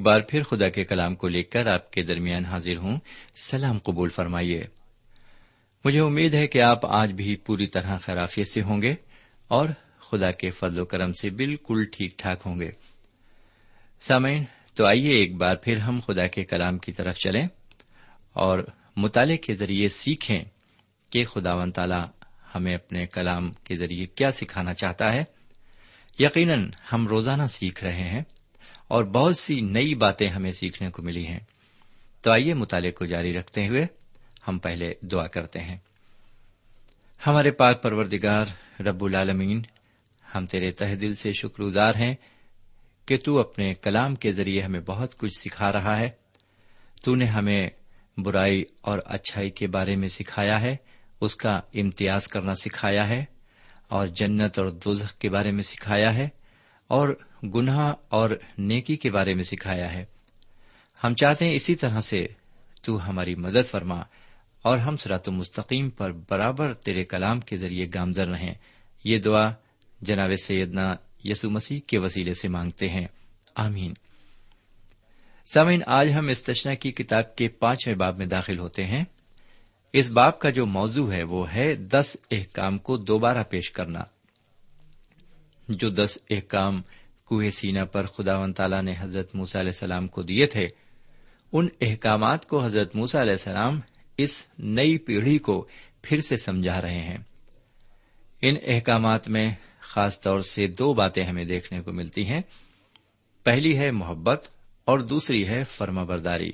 ایک بار پھر خدا کے کلام کو لے کر آپ کے درمیان حاضر ہوں۔ سلام قبول فرمائیے۔ مجھے امید ہے کہ آپ آج بھی پوری طرح خرافیت سے ہوں گے اور خدا کے فضل و کرم سے بالکل ٹھیک ٹھاک ہوں گے۔ سامعین، تو آئیے ایک بار پھر ہم خدا کے کلام کی طرف چلیں اور مطالعے کے ذریعے سیکھیں کہ خدا و تعالی ہمیں اپنے کلام کے ذریعے کیا سکھانا چاہتا ہے۔ یقیناً ہم روزانہ سیکھ رہے ہیں۔ اور بہت سی نئی باتیں ہمیں سیکھنے کو ملی ہیں۔ تو آئیے مطالعے کو جاری رکھتے ہوئے ہم پہلے دعا کرتے ہیں۔ ہمارے پاک پروردگار رب العالمین، ہم تیرے تہ دل سے شکر گزار ہیں کہ تو اپنے کلام کے ذریعے ہمیں بہت کچھ سکھا رہا ہے۔ تو نے ہمیں برائی اور اچھائی کے بارے میں سکھایا ہے، اس کا امتیاز کرنا سکھایا ہے اور جنت اور دوزخ کے بارے میں سکھایا ہے اور گناہ اور نیکی کے بارے میں سکھایا ہے۔ ہم چاہتے ہیں اسی طرح سے تو ہماری مدد فرما اور ہم سرات و مستقیم پر برابر تیرے کلام کے ذریعے گامزر رہیں۔ یہ دعا جناب سیدنا یسو مسیح کے وسیلے سے مانگتے ہیں۔ آمین۔ سامعین، آج ہم استشنا کی کتاب کے پانچویں باب میں داخل ہوتے ہیں۔ اس باب کا جو موضوع ہے وہ ہے دس احکام کو دوبارہ پیش کرنا۔ جو دس احکام کوہ سینا پر خدا و تعالی نے حضرت موسیٰ علیہ السلام کو دیے تھے۔ ان احکامات کو حضرت موسیٰ علیہ السلام اس نئی پیڑھی کو پھر سے سمجھا رہے ہیں۔ ان احکامات میں خاص طور سے دو باتیں ہمیں دیکھنے کو ملتی ہیں۔ پہلی ہے محبت اور دوسری ہے فرما برداری۔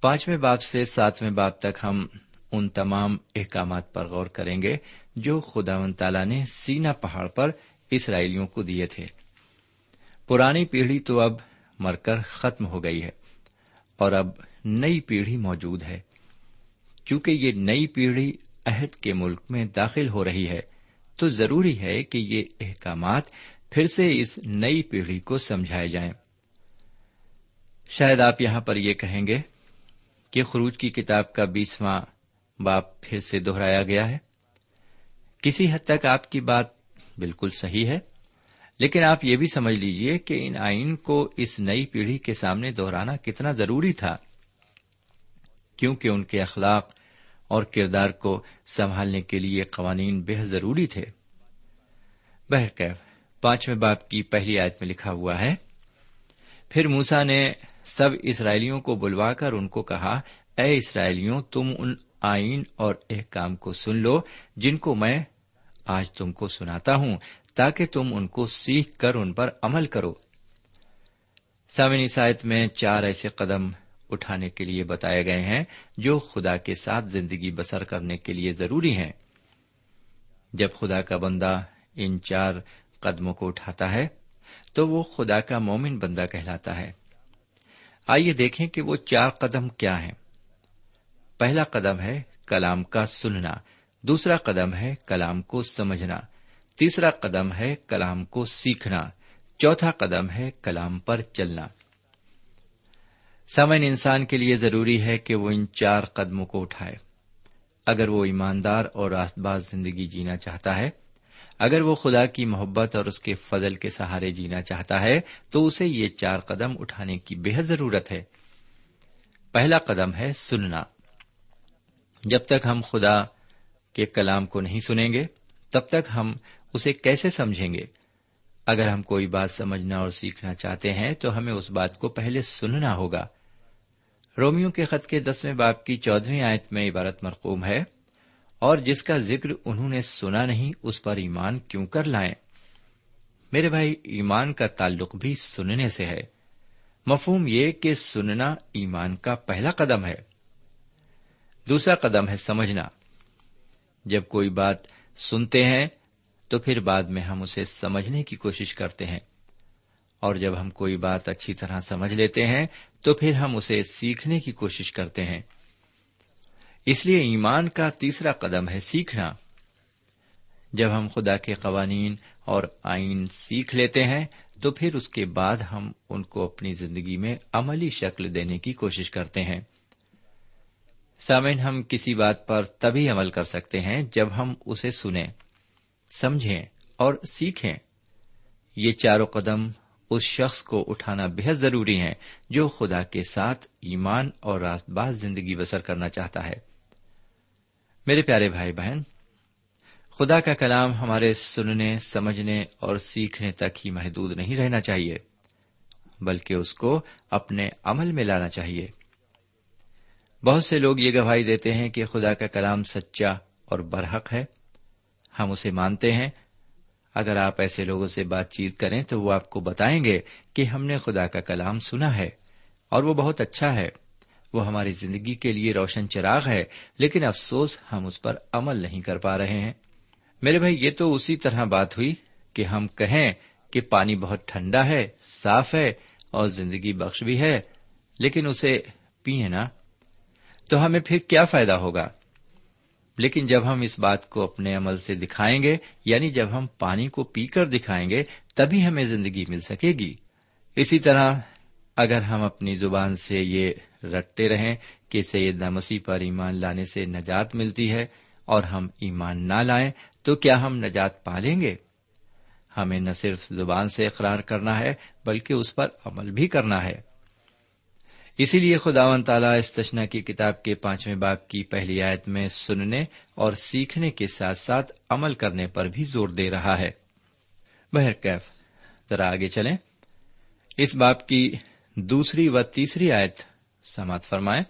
پانچویں باپ سے ساتویں باپ تک ہم ان تمام احکامات پر غور کریں گے جو خدا و تعالی نے سینا پہاڑ پر اسرائیلیوں کو دیے تھے۔ پرانی پیڑھی تو اب مر کر ختم ہو گئی ہے اور اب نئی پیڑھی موجود ہے۔ کیونکہ یہ نئی پیڑھی عہد کے ملک میں داخل ہو رہی ہے، تو ضروری ہے کہ یہ احکامات پھر سے اس نئی پیڑھی کو سمجھائے جائیں۔ شاید آپ یہاں پر یہ کہیں گے کہ خروج کی کتاب کا بیسواں باپ پھر سے دوہرایا گیا ہے۔ کسی حد تک آپ کی بات بالکل صحیح ہے۔ لیکن آپ یہ بھی سمجھ لیجیے کہ ان آئین کو اس نئی پیڑھی کے سامنے دہرانا کتنا ضروری تھا، کیونکہ ان کے اخلاق اور کردار کو سنبھالنے کے لیے قوانین بے ضروری تھے۔ بہرکیف، پانچویں باپ کی پہلی آیت میں لکھا ہوا ہے، پھر موسا نے سب اسرائیلیوں کو بلوا کر ان کو کہا، اے اسرائیلیوں، تم ان آئین اور احکام کو سن لو، جن کو میں آج تم کو سناتا ہوں۔ تاکہ تم ان کو سیکھ کر ان پر عمل کرو۔ سامن سائت میں چار ایسے قدم اٹھانے کے لیے بتائے گئے ہیں جو خدا کے ساتھ زندگی بسر کرنے کے لیے ضروری ہیں۔ جب خدا کا بندہ ان چار قدموں کو اٹھاتا ہے، تو وہ خدا کا مومن بندہ کہلاتا ہے۔ آئیے دیکھیں کہ وہ چار قدم کیا ہیں۔ پہلا قدم ہے کلام کا سننا، دوسرا قدم ہے کلام کو سمجھنا۔ تیسرا قدم ہے کلام کو سیکھنا، چوتھا قدم ہے کلام پر چلنا۔ سمن انسان کے لیے ضروری ہے کہ وہ ان چار قدموں کو اٹھائے۔ اگر وہ ایماندار اور راست باز زندگی جینا چاہتا ہے، اگر وہ خدا کی محبت اور اس کے فضل کے سہارے جینا چاہتا ہے، تو اسے یہ چار قدم اٹھانے کی بے حد ضرورت ہے۔ پہلا قدم ہے سننا۔ جب تک ہم خدا کے کلام کو نہیں سنیں گے، تب تک ہم اسے کیسے سمجھیں گے؟ اگر ہم کوئی بات سمجھنا اور سیکھنا چاہتے ہیں تو ہمیں اس بات کو پہلے سننا ہوگا۔ رومیو کے خط کے دسویں باپ کی چودہویں آیت میں عبارت مرقوم ہے، اور جس کا ذکر انہوں نے سنا نہیں، اس پر ایمان کیوں کر لائیں؟ میرے بھائی، ایمان کا تعلق بھی سننے سے ہے۔ مفہوم یہ کہ سننا ایمان کا پہلا قدم ہے۔ دوسرا قدم ہے سمجھنا۔ جب کوئی بات سنتے ہیں تو پھر بعد میں ہم اسے سمجھنے کی کوشش کرتے ہیں۔ اور جب ہم کوئی بات اچھی طرح سمجھ لیتے ہیں، تو پھر ہم اسے سیکھنے کی کوشش کرتے ہیں۔ اس لیے ایمان کا تیسرا قدم ہے سیکھنا۔ جب ہم خدا کے قوانین اور آئین سیکھ لیتے ہیں، تو پھر اس کے بعد ہم ان کو اپنی زندگی میں عملی شکل دینے کی کوشش کرتے ہیں۔ سامعین، ہم کسی بات پر تبھی عمل کر سکتے ہیں جب ہم اسے سنیں۔ سمجھیں اور سیکھیں۔ یہ چاروں قدم اس شخص کو اٹھانا بہت ضروری ہے جو خدا کے ساتھ ایمان اور راست باز زندگی بسر کرنا چاہتا ہے۔ میرے پیارے بھائی بہن، خدا کا کلام ہمارے سننے، سمجھنے اور سیکھنے تک ہی محدود نہیں رہنا چاہیے، بلکہ اس کو اپنے عمل میں لانا چاہیے۔ بہت سے لوگ یہ گواہی دیتے ہیں کہ خدا کا کلام سچا اور برحق ہے۔ ہم اسے مانتے ہیں۔ اگر آپ ایسے لوگوں سے بات چیت کریں تو وہ آپ کو بتائیں گے کہ ہم نے خدا کا کلام سنا ہے اور وہ بہت اچھا ہے۔ وہ ہماری زندگی کے لیے روشن چراغ ہے، لیکن افسوس ہم اس پر عمل نہیں کر پا رہے ہیں۔ میرے بھائی، یہ تو اسی طرح بات ہوئی کہ ہم کہیں کہ پانی بہت ٹھنڈا ہے، صاف ہے اور زندگی بخش بھی ہے، لیکن اسے پیئے نا۔ تو ہمیں پھر کیا فائدہ ہوگا؟ لیکن جب ہم اس بات کو اپنے عمل سے دکھائیں گے یعنی جب ہم پانی کو پی کر دکھائیں گے، تبھی ہمیں زندگی مل سکے گی۔ اسی طرح اگر ہم اپنی زبان سے یہ رٹتے رہیں کہ سید مسیح پر ایمان لانے سے نجات ملتی ہے اور ہم ایمان نہ لائیں، تو کیا ہم نجات پالیں گے؟ ہمیں نہ صرف زبان سے اقرار کرنا ہے، بلکہ اس پر عمل بھی کرنا ہے۔ اسی لیے خدا و تعالیٰ استشنا کی کتاب کے پانچویں باپ کی پہلی آیت میں سننے اور سیکھنے کے ساتھ ساتھ عمل کرنے پر بھی زور دے رہا ہے۔ بہرکیف ذرا آگے چلیں۔ اس باپ کی دوسری و تیسری آیت سماعت فرمائے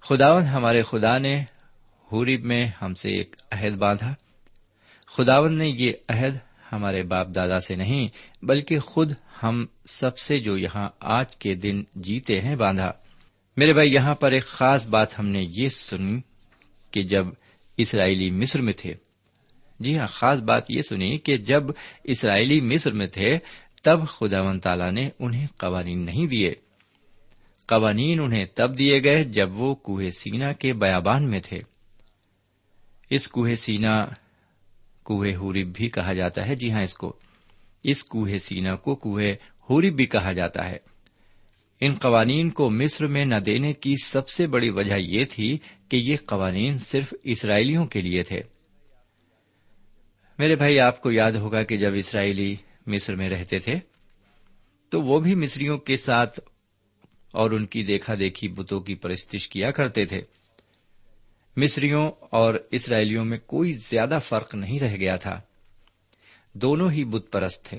خداون ہمارے خدا نے ہوریب میں ہم سے ایک عہد باندھا۔ خداون نے یہ عہد ہمارے باپ دادا سے نہیں، بلکہ خود ہم سب سے جو یہاں آج کے دن جیتے ہیں باندھا۔ میرے بھائی، یہاں پر ایک خاص بات ہم نے یہ سنی کہ جب اسرائیلی مصر میں تھے۔ جی ہاں خاص بات یہ سنی کہ جب اسرائیلی مصر میں تھے، تب خدا و تعالی نے انہیں قوانین نہیں دیے۔ قوانین انہیں تب دیے گئے جب وہ کوہ سینا کے بیابان میں تھے۔ اس کوہ سینا، کوہ ہورب بھی کہا جاتا ہے۔ جی ہاں اس کو۔ اس کوہ سینا کو کوہ ہورب بھی کہا جاتا ہے۔ ان قوانین کو مصر میں نہ دینے کی سب سے بڑی وجہ یہ تھی کہ یہ قوانین صرف اسرائیلیوں کے لیے تھے۔ میرے بھائی، آپ کو یاد ہوگا کہ جب اسرائیلی مصر میں رہتے تھے، تو وہ بھی مصریوں کے ساتھ اور ان کی دیکھا دیکھی بتوں کی پرستش کیا کرتے تھے۔ مصریوں اور اسرائیلیوں میں کوئی زیادہ فرق نہیں رہ گیا تھا۔ دونوں ہی بت پرست تھے۔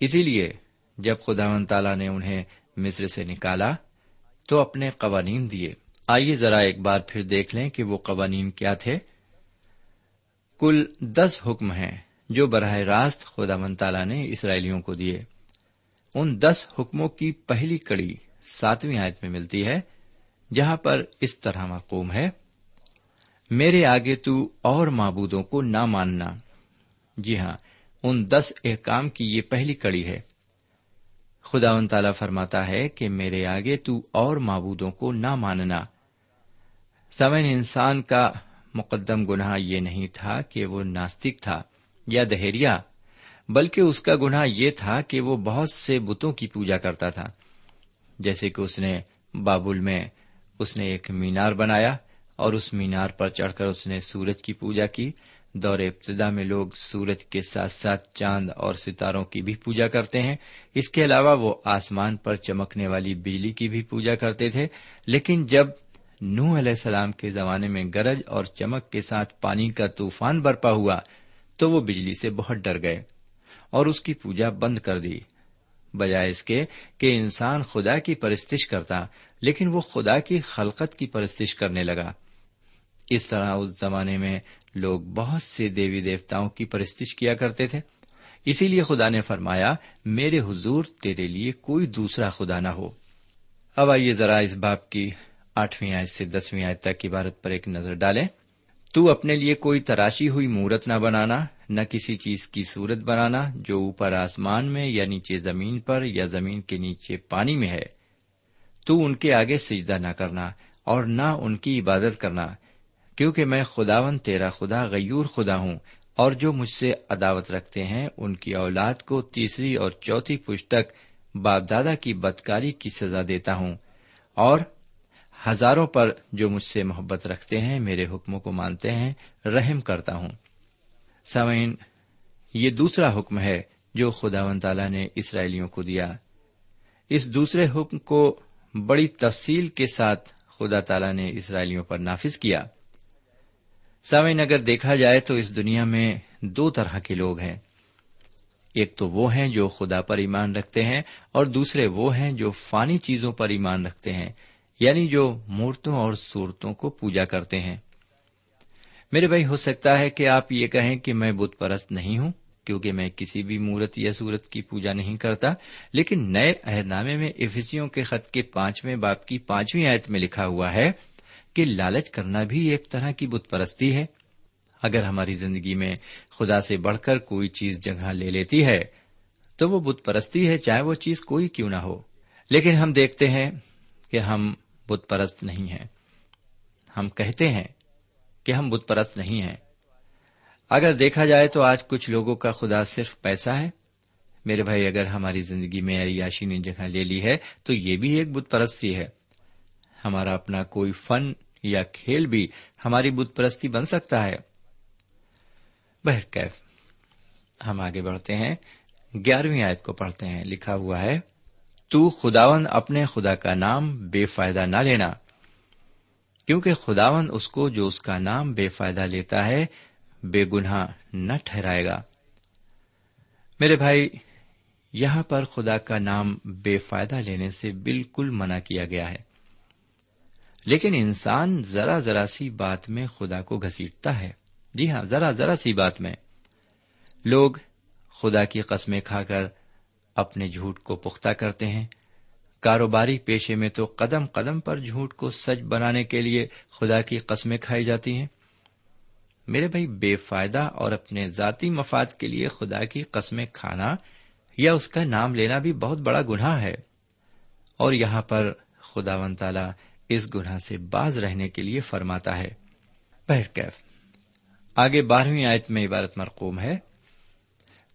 اسی لیے جب خدا و تعالی نے انہیں مصر سے نکالا تو اپنے قوانین دیے۔ آئیے ذرا ایک بار پھر دیکھ لیں کہ وہ قوانین کیا تھے۔ کل دس حکم ہیں جو براہ راست خدا من تعالی نے اسرائیلیوں کو دیے۔ ان دس حکموں کی پہلی کڑی ساتویں آیت میں ملتی ہے، جہاں پر اس طرح مقوم ہے، میرے آگے تو اور معبودوں کو نہ ماننا۔ جی ہاں ان دس احکام کی یہ پہلی کڑی ہے۔ خدا ان تعالی فرماتا ہے کہ میرے آگے تو اور معبودوں کو نہ ماننا۔ سمن انسان کا مقدم گناہ یہ نہیں تھا کہ وہ ناستک تھا یا دہریا، بلکہ اس کا گناہ یہ تھا کہ وہ بہت سے بتوں کی پوجا کرتا تھا۔ جیسے کہ اس نے بابل میں اس نے ایک مینار بنایا اور اس مینار پر چڑھ کر اس نے سورج کی پوجا کی۔ دور ابتدا میں لوگ سورج کے ساتھ ساتھ چاند اور ستاروں کی بھی پوجا کرتے ہیں۔ اس کے علاوہ وہ آسمان پر چمکنے والی بجلی کی بھی پوجا کرتے تھے۔ لیکن جب نو علیہ السلام کے زمانے میں گرج اور چمک کے ساتھ پانی کا طوفان برپا ہوا تو وہ بجلی سے بہت ڈر گئے اور اس کی پوجا بند کر دی۔ بجائے اس کے کہ انسان خدا کی پرستش کرتا، لیکن وہ خدا کی خلقت کی پرستش کرنے لگا۔ اس طرح اس زمانے میں لوگ بہت سے دیوی دیوتاؤں کی پرستش کیا کرتے تھے۔ اسی لیے خدا نے فرمایا، میرے حضور تیرے لیے کوئی دوسرا خدا نہ ہو۔ اب آئیے ذرا اس باپ کی آٹھویں آیت سے دسویں آیت تک عبارت پر ایک نظر ڈالیں۔ تو اپنے لیے کوئی تراشی ہوئی مورت نہ بنانا، نہ کسی چیز کی صورت بنانا جو اوپر آسمان میں یا نیچے زمین پر یا زمین کے نیچے پانی میں ہے۔ تو ان کے آگے سجدہ نہ کرنا اور نہ ان کی عبادت کرنا۔ کیونکہ میں خداون تیرا خدا، غیور خدا ہوں، اور جو مجھ سے عداوت رکھتے ہیں، ان کی اولاد کو تیسری اور چوتھی پشت تک باپ دادا کی بدکاری کی سزا دیتا ہوں۔ اور ہزاروں پر جو مجھ سے محبت رکھتے ہیں، میرے حکموں کو مانتے ہیں، رحم کرتا ہوں۔ سامعین، یہ دوسرا حکم ہے جو خدا و تعالی نے اسرائیلیوں کو دیا۔ اس دوسرے حکم کو بڑی تفصیل کے ساتھ خدا تعالی نے اسرائیلیوں پر نافذ کیا۔ سامعین، اگر دیکھا جائے تو اس دنیا میں دو طرح کے لوگ ہیں۔ ایک تو وہ ہیں جو خدا پر ایمان رکھتے ہیں اور دوسرے وہ ہیں جو فانی چیزوں پر ایمان رکھتے ہیں یعنی جو مورتوں اور صورتوں کو پوجا کرتے ہیں۔ میرے بھائی، ہو سکتا ہے کہ آپ یہ کہیں کہ میں بت پرست نہیں ہوں، کیونکہ میں کسی بھی مورت یا سورت کی پوجا نہیں کرتا، لیکن نئے عہد نامے میں افسیوں کے خط کے پانچویں باپ کی پانچویں آیت میں لکھا ہوا ہے کہ لالچ کرنا بھی ایک طرح کی بت پرستی ہے۔ اگر ہماری زندگی میں خدا سے بڑھ کر کوئی چیز جگہ لے لیتی ہے، تو وہ بت پرستی ہے چاہے وہ چیز کوئی کیوں نہ ہو۔ لیکن ہم دیکھتے ہیں کہ ہم بت پرست نہیں ہیں۔ ہم کہتے ہیں کہ ہم بت پرست نہیں ہیں۔ اگر دیکھا جائے تو آج کچھ لوگوں کا خدا صرف پیسہ ہے۔ میرے بھائی، اگر ہماری زندگی میں عیاشی نے جگہ لے لی ہے، تو یہ بھی ایک بت پرستی ہے۔ ہمارا اپنا کوئی فن یا کھیل بھی ہماری بت پرستی بن سکتا ہے۔ بہرکیف ہم آگے بڑھتے ہیں۔ گیارہویں آیت کو پڑھتے ہیں۔ لکھا ہوا ہے، تو خداون اپنے خدا کا نام بے فائدہ نہ لینا، کیونکہ خداون اس کو جو اس کا نام بے فائدہ لیتا ہے، بے گناہ نہ ٹھہرائے گا۔ میرے بھائی، یہاں پر خدا کا نام بے فائدہ لینے سے بالکل منع کیا گیا ہے۔ لیکن انسان ذرا ذرا سی بات میں خدا کو گھسیٹتا ہے۔ جی ہاں ذرا ذرا سی بات میں۔ لوگ خدا کی قسمیں کھا کر اپنے جھوٹ کو پختہ کرتے ہیں۔ کاروباری پیشے میں تو قدم قدم پر جھوٹ کو سچ بنانے کے لیے خدا کی قسمیں کھائی جاتی ہیں۔ میرے بھائی، بے فائدہ اور اپنے ذاتی مفاد کے لیے خدا کی قسمیں کھانا یا اس کا نام لینا بھی بہت بڑا گناہ ہے۔ اور یہاں پر خدا ون تالا اس گناہ سے باز رہنے کے لیے فرماتا ہے۔ بہرکیف آگے بارہویں آیت میں عبارت مرقوم ہے۔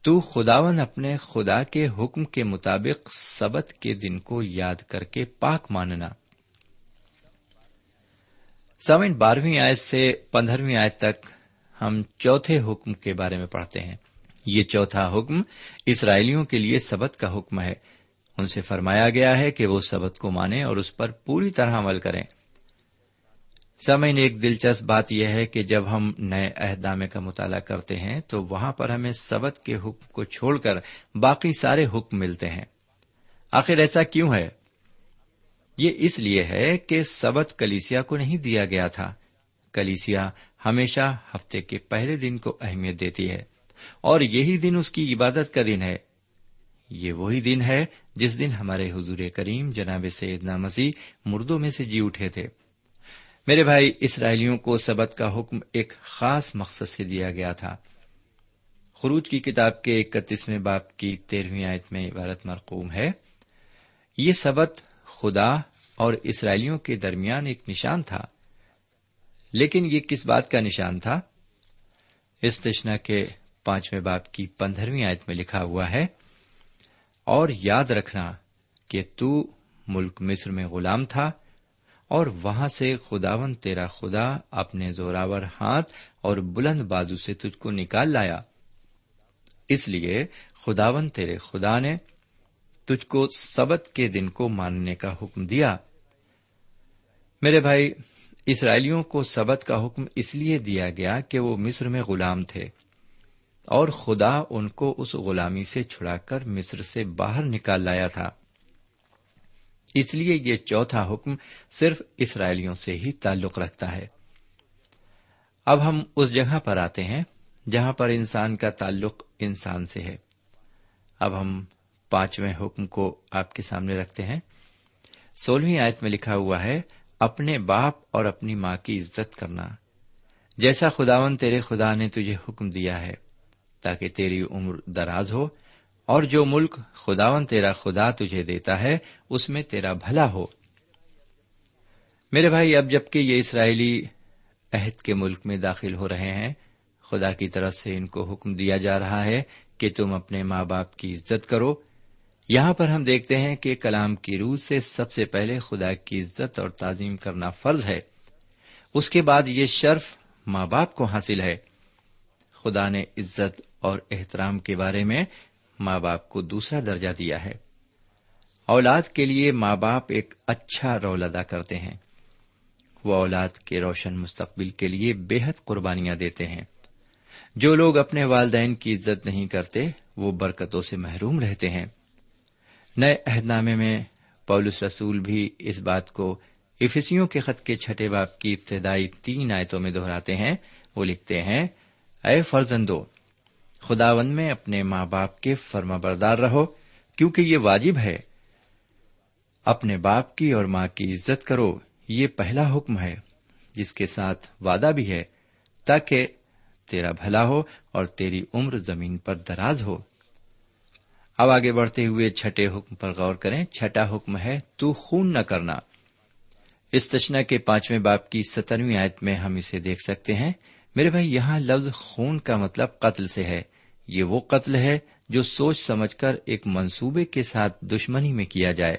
تو خداون اپنے خدا کے حکم کے مطابق سبت کے دن کو یاد کر کے پاک ماننا۔ سمن بارہویں آیت سے پندرہویں آیت تک ہم چوتھے حکم کے بارے میں پڑھتے ہیں۔ یہ چوتھا حکم اسرائیلیوں کے لیے سبت کا حکم ہے۔ ان سے فرمایا گیا ہے کہ وہ سبت کو مانیں اور اس پر پوری طرح عمل کریں۔ سمعین ایک دلچسپ بات یہ ہے کہ جب ہم نئے عہدامے کا مطالعہ کرتے ہیں تو وہاں پر ہمیں سبت کے حکم کو چھوڑ کر باقی سارے حکم ملتے ہیں۔ آخر ایسا کیوں ہے؟ یہ اس لیے ہے کہ سبت کلیسیا کو نہیں دیا گیا تھا۔ کلیسیا ہمیشہ ہفتے کے پہلے دن کو اہمیت دیتی ہے اور یہی دن اس کی عبادت کا دن ہے۔ یہ وہی دن ہے جس دن ہمارے حضور کریم جناب سیدنا مسیح مردوں میں سے جی اٹھے تھے۔ میرے بھائی، اسرائیلیوں کو سبت کا حکم ایک خاص مقصد سے دیا گیا تھا۔ خروج کی کتاب کے اکتیسویں باپ کی تیرہویں آیت میں عبارت مرقوم ہے۔ یہ سبت خدا اور اسرائیلیوں کے درمیان ایک نشان تھا۔ لیکن یہ کس بات کا نشان تھا؟ استشنا کے پانچویں باپ کی پندرہویں آیت میں لکھا ہوا ہے اور یاد رکھنا کہ تو ملک مصر میں غلام تھا اور وہاں سے خداون تیرا خدا اپنے زوراور ہاتھ اور بلند بازو سے تجھ کو نکال لایا۔ اس لیے خداون تیرے خدا نے تجھ کو سبت کے دن کو ماننے کا حکم دیا۔ میرے بھائی، اسرائیلیوں کو سبت کا حکم اس لیے دیا گیا کہ وہ مصر میں غلام تھے۔ اور خدا ان کو اس غلامی سے چھڑا کر مصر سے باہر نکال لایا تھا۔ اس لیے یہ چوتھا حکم صرف اسرائیلیوں سے ہی تعلق رکھتا ہے۔ اب ہم اس جگہ پر آتے ہیں جہاں پر انسان کا تعلق انسان سے ہے۔ اب ہم پانچویں حکم کو آپ کے سامنے رکھتے ہیں۔ سولہویں آیت میں لکھا ہوا ہے، اپنے باپ اور اپنی ماں کی عزت کرنا۔ جیسا خداون تیرے خدا نے تجھے حکم دیا ہے تاکہ تیری عمر دراز ہو، اور جو ملک خداون تیرا خدا تجھے دیتا ہے، اس میں تیرا بھلا ہو۔ میرے بھائی، اب جبکہ یہ اسرائیلی عہد کے ملک میں داخل ہو رہے ہیں، خدا کی طرف سے ان کو حکم دیا جا رہا ہے کہ تم اپنے ماں باپ کی عزت کرو۔ یہاں پر ہم دیکھتے ہیں کہ کلام کی روح سے سب سے پہلے خدا کی عزت اور تعظیم کرنا فرض ہے۔ اس کے بعد یہ شرف ماں باپ کو حاصل ہے۔ خدا نے عزت اور احترام کے بارے میں ماں باپ کو دوسرا درجہ دیا ہے۔ اولاد کے لیے ماں باپ ایک اچھا رول ادا کرتے ہیں۔ وہ اولاد کے روشن مستقبل کے لیے بے حد قربانیاں دیتے ہیں۔ جو لوگ اپنے والدین کی عزت نہیں کرتے، وہ برکتوں سے محروم رہتے ہیں۔ نئے عہد نامے میں پولس رسول بھی اس بات کو افسیوں کے خط کے چھٹے باپ کی ابتدائی تین آیتوں میں دہراتے ہیں۔ وہ لکھتے ہیں، اے فرزندو خداون میں اپنے ماں باپ کے فرما بردار رہو، کیونکہ یہ واجب ہے۔ اپنے باپ کی اور ماں کی عزت کرو، یہ پہلا حکم ہے، جس کے ساتھ وعدہ بھی ہے، تاکہ تیرا بھلا ہو اور تیری عمر زمین پر دراز ہو۔ اب آگے بڑھتے ہوئے چھٹے حکم پر غور کریں۔ چھٹا حکم ہے، تو خون نہ کرنا۔ اس تشنا کے پانچویں باپ کی سترویں آیت میں ہم اسے دیکھ سکتے ہیں۔ میرے بھائی، یہاں لفظ خون کا مطلب قتل سے ہے۔ یہ وہ قتل ہے جو سوچ سمجھ کر ایک منصوبے کے ساتھ دشمنی میں کیا جائے۔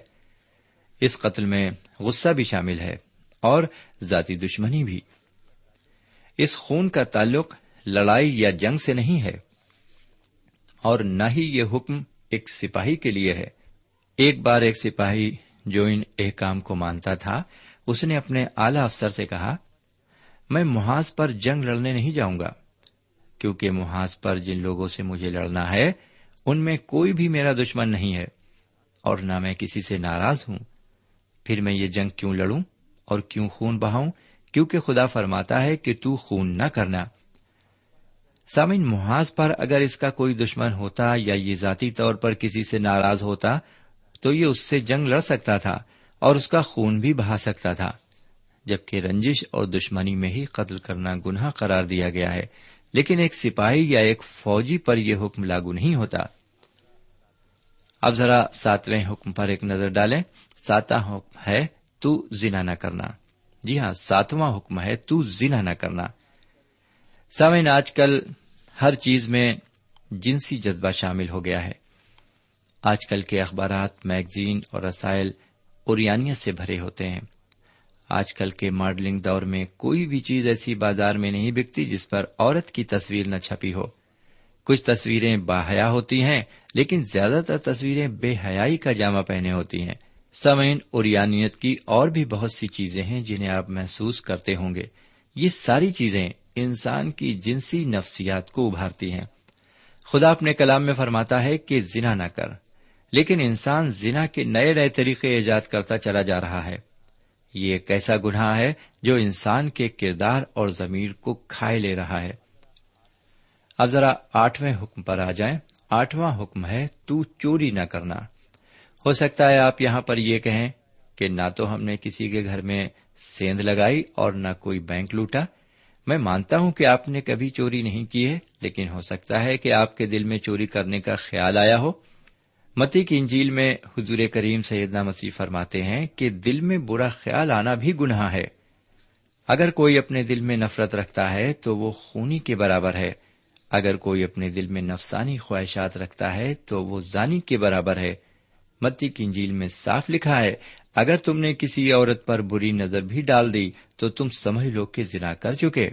اس قتل میں غصہ بھی شامل ہے اور ذاتی دشمنی بھی۔ اس خون کا تعلق لڑائی یا جنگ سے نہیں ہے اور نہ ہی یہ حکم ایک سپاہی کے لیے ہے۔ ایک بار ایک سپاہی جو ان احکام کو مانتا تھا، اس نے اپنے اعلی افسر سے کہا، میں محاذ پر جنگ لڑنے نہیں جاؤں گا۔ کیونکہ محاذ پر جن لوگوں سے مجھے لڑنا ہے، ان میں کوئی بھی میرا دشمن نہیں ہے، اور نہ میں کسی سے ناراض ہوں۔ پھر میں یہ جنگ کیوں لڑوں اور کیوں خون بہاؤں؟ کیونکہ خدا فرماتا ہے کہ تو خون نہ کرنا۔ سامن محاذ پر اگر اس کا کوئی دشمن ہوتا یا یہ ذاتی طور پر کسی سے ناراض ہوتا، تو یہ اس سے جنگ لڑ سکتا تھا اور اس کا خون بھی بہا سکتا تھا، جبکہ رنجش اور دشمنی میں ہی قتل کرنا گناہ قرار دیا گیا ہے۔ لیکن ایک سپاہی یا ایک فوجی پر یہ حکم لاگو نہیں ہوتا۔ اب ذرا ساتویں حکم پر ایک نظر ڈالیں۔ ساتواں حکم ہے، تو زنا نہ کرنا۔ جی ہاں ساتواں حکم ہے، تو زنا نہ کرنا۔ سامعین، آج کل ہر چیز میں جنسی جذبہ شامل ہو گیا ہے۔ آج کل کے اخبارات، میگزین اور رسائل اوریانیت سے بھرے ہوتے ہیں۔ آج کل کے ماڈلنگ دور میں کوئی بھی چیز ایسی بازار میں نہیں بکتی جس پر عورت کی تصویر نہ چھپی ہو۔ کچھ تصویریں باحیا ہوتی ہیں، لیکن زیادہ تر تصویریں بے حیائی کا جامہ پہنے ہوتی ہیں۔ سمعین اوریانیت کی اور بھی بہت سی چیزیں ہیں جنہیں آپ محسوس کرتے ہوں گے۔ یہ ساری چیزیں انسان کی جنسی نفسیات کو ابھارتی ہیں۔ خدا اپنے کلام میں فرماتا ہے کہ زنا نہ کر، لیکن انسان زنا کے نئے نئے طریقے ایجاد کرتا چلا جا رہا ہے۔ یہ ایک ایسا گناہ ہے جو انسان کے کردار اور ضمیر کو کھائے لے رہا ہے۔ اب ذرا آٹھویں حکم پر آ جائیں۔ آٹھواں حکم ہے، تو چوری نہ کرنا۔ ہو سکتا ہے آپ یہاں پر یہ کہیں کہ نہ تو ہم نے کسی کے گھر میں سیند لگائی اور نہ کوئی بینک لوٹا۔ میں مانتا ہوں کہ آپ نے کبھی چوری نہیں کی ہے، لیکن ہو سکتا ہے کہ آپ کے دل میں چوری کرنے کا خیال آیا ہو۔ متی کی انجیل میں حضور کریم سیدنا مسیح فرماتے ہیں کہ دل میں برا خیال آنا بھی گناہ ہے۔ اگر کوئی اپنے دل میں نفرت رکھتا ہے تو وہ خونی کے برابر ہے۔ اگر کوئی اپنے دل میں نفسانی خواہشات رکھتا ہے تو وہ زانی کے برابر ہے۔ متی کی انجیل میں صاف لکھا ہے، اگر تم نے کسی عورت پر بری نظر بھی ڈال دی تو تم سمجھ لو کہ زنا کر چکے۔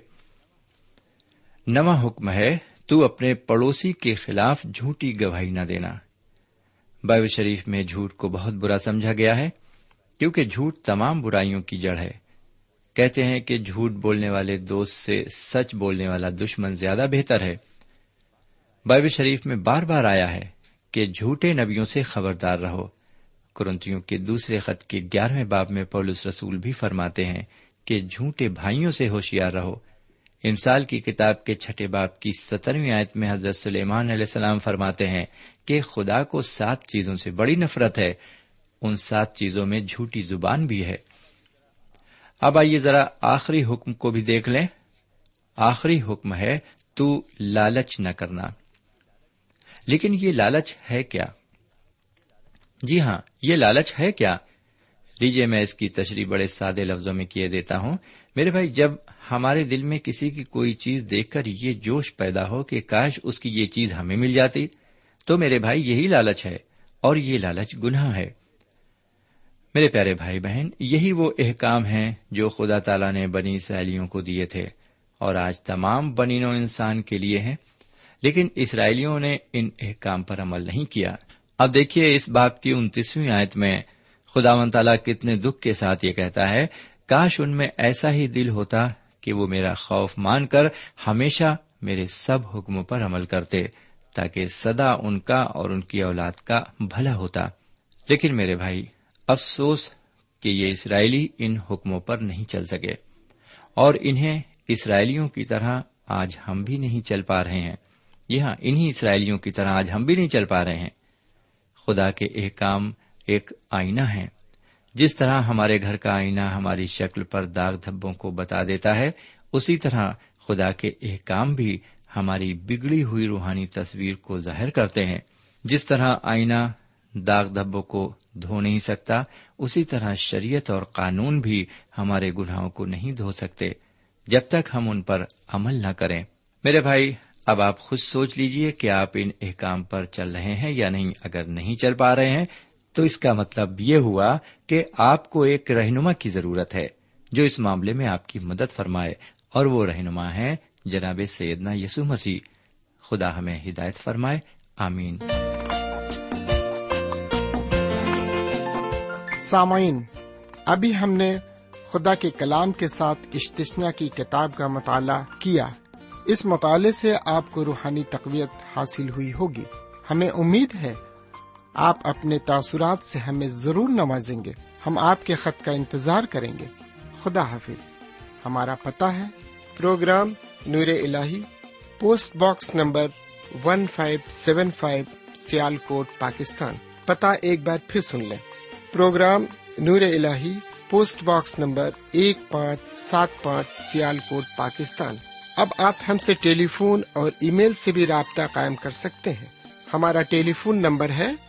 نواں حکم ہے، تو اپنے پڑوسی کے خلاف جھوٹی گواہی نہ دینا۔ بائب شریف میں جھوٹ کو بہت برا سمجھا گیا ہے، کیونکہ جھوٹ تمام برائیوں کی جڑ ہے۔ کہتے ہیں کہ جھوٹ بولنے والے دوست سے سچ بولنے والا دشمن زیادہ بہتر ہے۔ بائب شریف میں بار بار آیا ہے کہ جھوٹے نبیوں سے خبردار رہو۔ کرنتیوں کے دوسرے خط کے گیارہویں باب میں پولس رسول بھی فرماتے ہیں کہ جھوٹے بھائیوں سے ہوشیار رہو۔ امسال کی کتاب کے چھٹے باپ کی سترویں آیت میں حضرت سلیمان علیہ السلام فرماتے ہیں کہ خدا کو سات چیزوں سے بڑی نفرت ہے، ان سات چیزوں میں جھوٹی زبان بھی ہے۔ اب آئیے ذرا آخری حکم کو بھی دیکھ لیں۔ آخری حکم ہے، تو لالچ نہ کرنا۔ لیکن یہ لالچ ہے کیا؟ جی ہاں یہ لالچ ہے کیا؟ لیجیے میں اس کی تشریح بڑے سادے لفظوں میں کیے دیتا ہوں۔ میرے بھائی، جب ہمارے دل میں کسی کی کوئی چیز دیکھ کر یہ جوش پیدا ہو کہ کاش اس کی یہ چیز ہمیں مل جاتی، تو میرے بھائی، یہی لالچ ہے اور یہ لالچ گناہ ہے۔ میرے پیارے بھائی بہن، یہی وہ احکام ہیں جو خدا تعالیٰ نے بنی اسرائیلیوں کو دیے تھے اور آج تمام بنی نو انسان کے لیے ہیں۔ لیکن اسرائیلیوں نے ان احکام پر عمل نہیں کیا۔ اب دیکھیے، اس باپ کی انتیسویں آیت میں خدا و تعالیٰ کتنے دکھ کے ساتھ یہ کہتا ہے کاش ان میں ایسا ہی دل ہوتا کہ وہ میرا خوف مان کر ہمیشہ میرے سب حکموں پر عمل کرتے، تاکہ سدا ان کا اور ان کی اولاد کا بھلا ہوتا۔ لیکن میرے بھائی، افسوس کہ یہ اسرائیلی ان حکموں پر نہیں چل سکے۔ اور انہیں اسرائیلیوں کی طرح آج ہم بھی نہیں چل پا رہے ہیں۔ یہ ہاں انہی اسرائیلیوں کی طرح آج ہم بھی نہیں چل پا رہے ہیں۔ خدا کے احکام ایک آئینہ ہے جس طرح ہمارے گھر کا آئینہ ہماری شکل پر داغ دھبوں کو بتا دیتا ہے، اسی طرح خدا کے احکام بھی ہماری بگڑی ہوئی روحانی تصویر کو ظاہر کرتے ہیں۔ جس طرح آئینہ داغ دھبوں کو دھو نہیں سکتا، اسی طرح شریعت اور قانون بھی ہمارے گناہوں کو نہیں دھو سکتے۔ جب تک ہم ان پر عمل نہ کریں۔ میرے بھائی، اب آپ خود سوچ لیجیے کہ آپ ان احکام پر چل رہے ہیں یا نہیں۔ اگر نہیں چل پا رہے ہیں تو اس کا مطلب یہ ہوا کہ آپ کو ایک رہنما کی ضرورت ہے جو اس معاملے میں آپ کی مدد فرمائے اور وہ رہنما ہے جناب سیدنا یسو مسیح۔ خدا ہمیں ہدایت فرمائے۔ آمین۔ سامعین، ابھی ہم نے خدا کے کلام کے ساتھ اشتشنا کی کتاب کا مطالعہ کیا۔ اس مطالعے سے آپ کو روحانی تقویت حاصل ہوئی ہوگی۔ ہمیں امید ہے آپ اپنے تاثرات سے ہمیں ضرور نوازیں گے۔ ہم آپ کے خط کا انتظار کریں گے۔ خدا حافظ۔ ہمارا پتہ ہے۔ پروگرام نور ال post box number one five seven five Sialkot Pakistan. پتہ ایک بار پھر سن لیں۔ پروگرام نور ال پوسٹ باکس نمبر ایک پانچ سات پانچ سیال کوٹ پاکستان۔ اب آپ ہم سے ٹیلی فون اور ای میل سے بھی رابطہ قائم کر سکتے ہیں۔ ہمارا ٹیلی فون نمبر ہے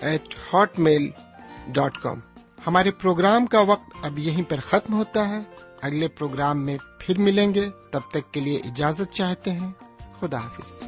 eight hotmail dot com ہمارے پروگرام کا وقت اب یہیں پر ختم ہوتا ہے۔ اگلے پروگرام میں پھر ملیں گے۔ تب تک کے لیے اجازت چاہتے ہیں۔ خدا حافظ۔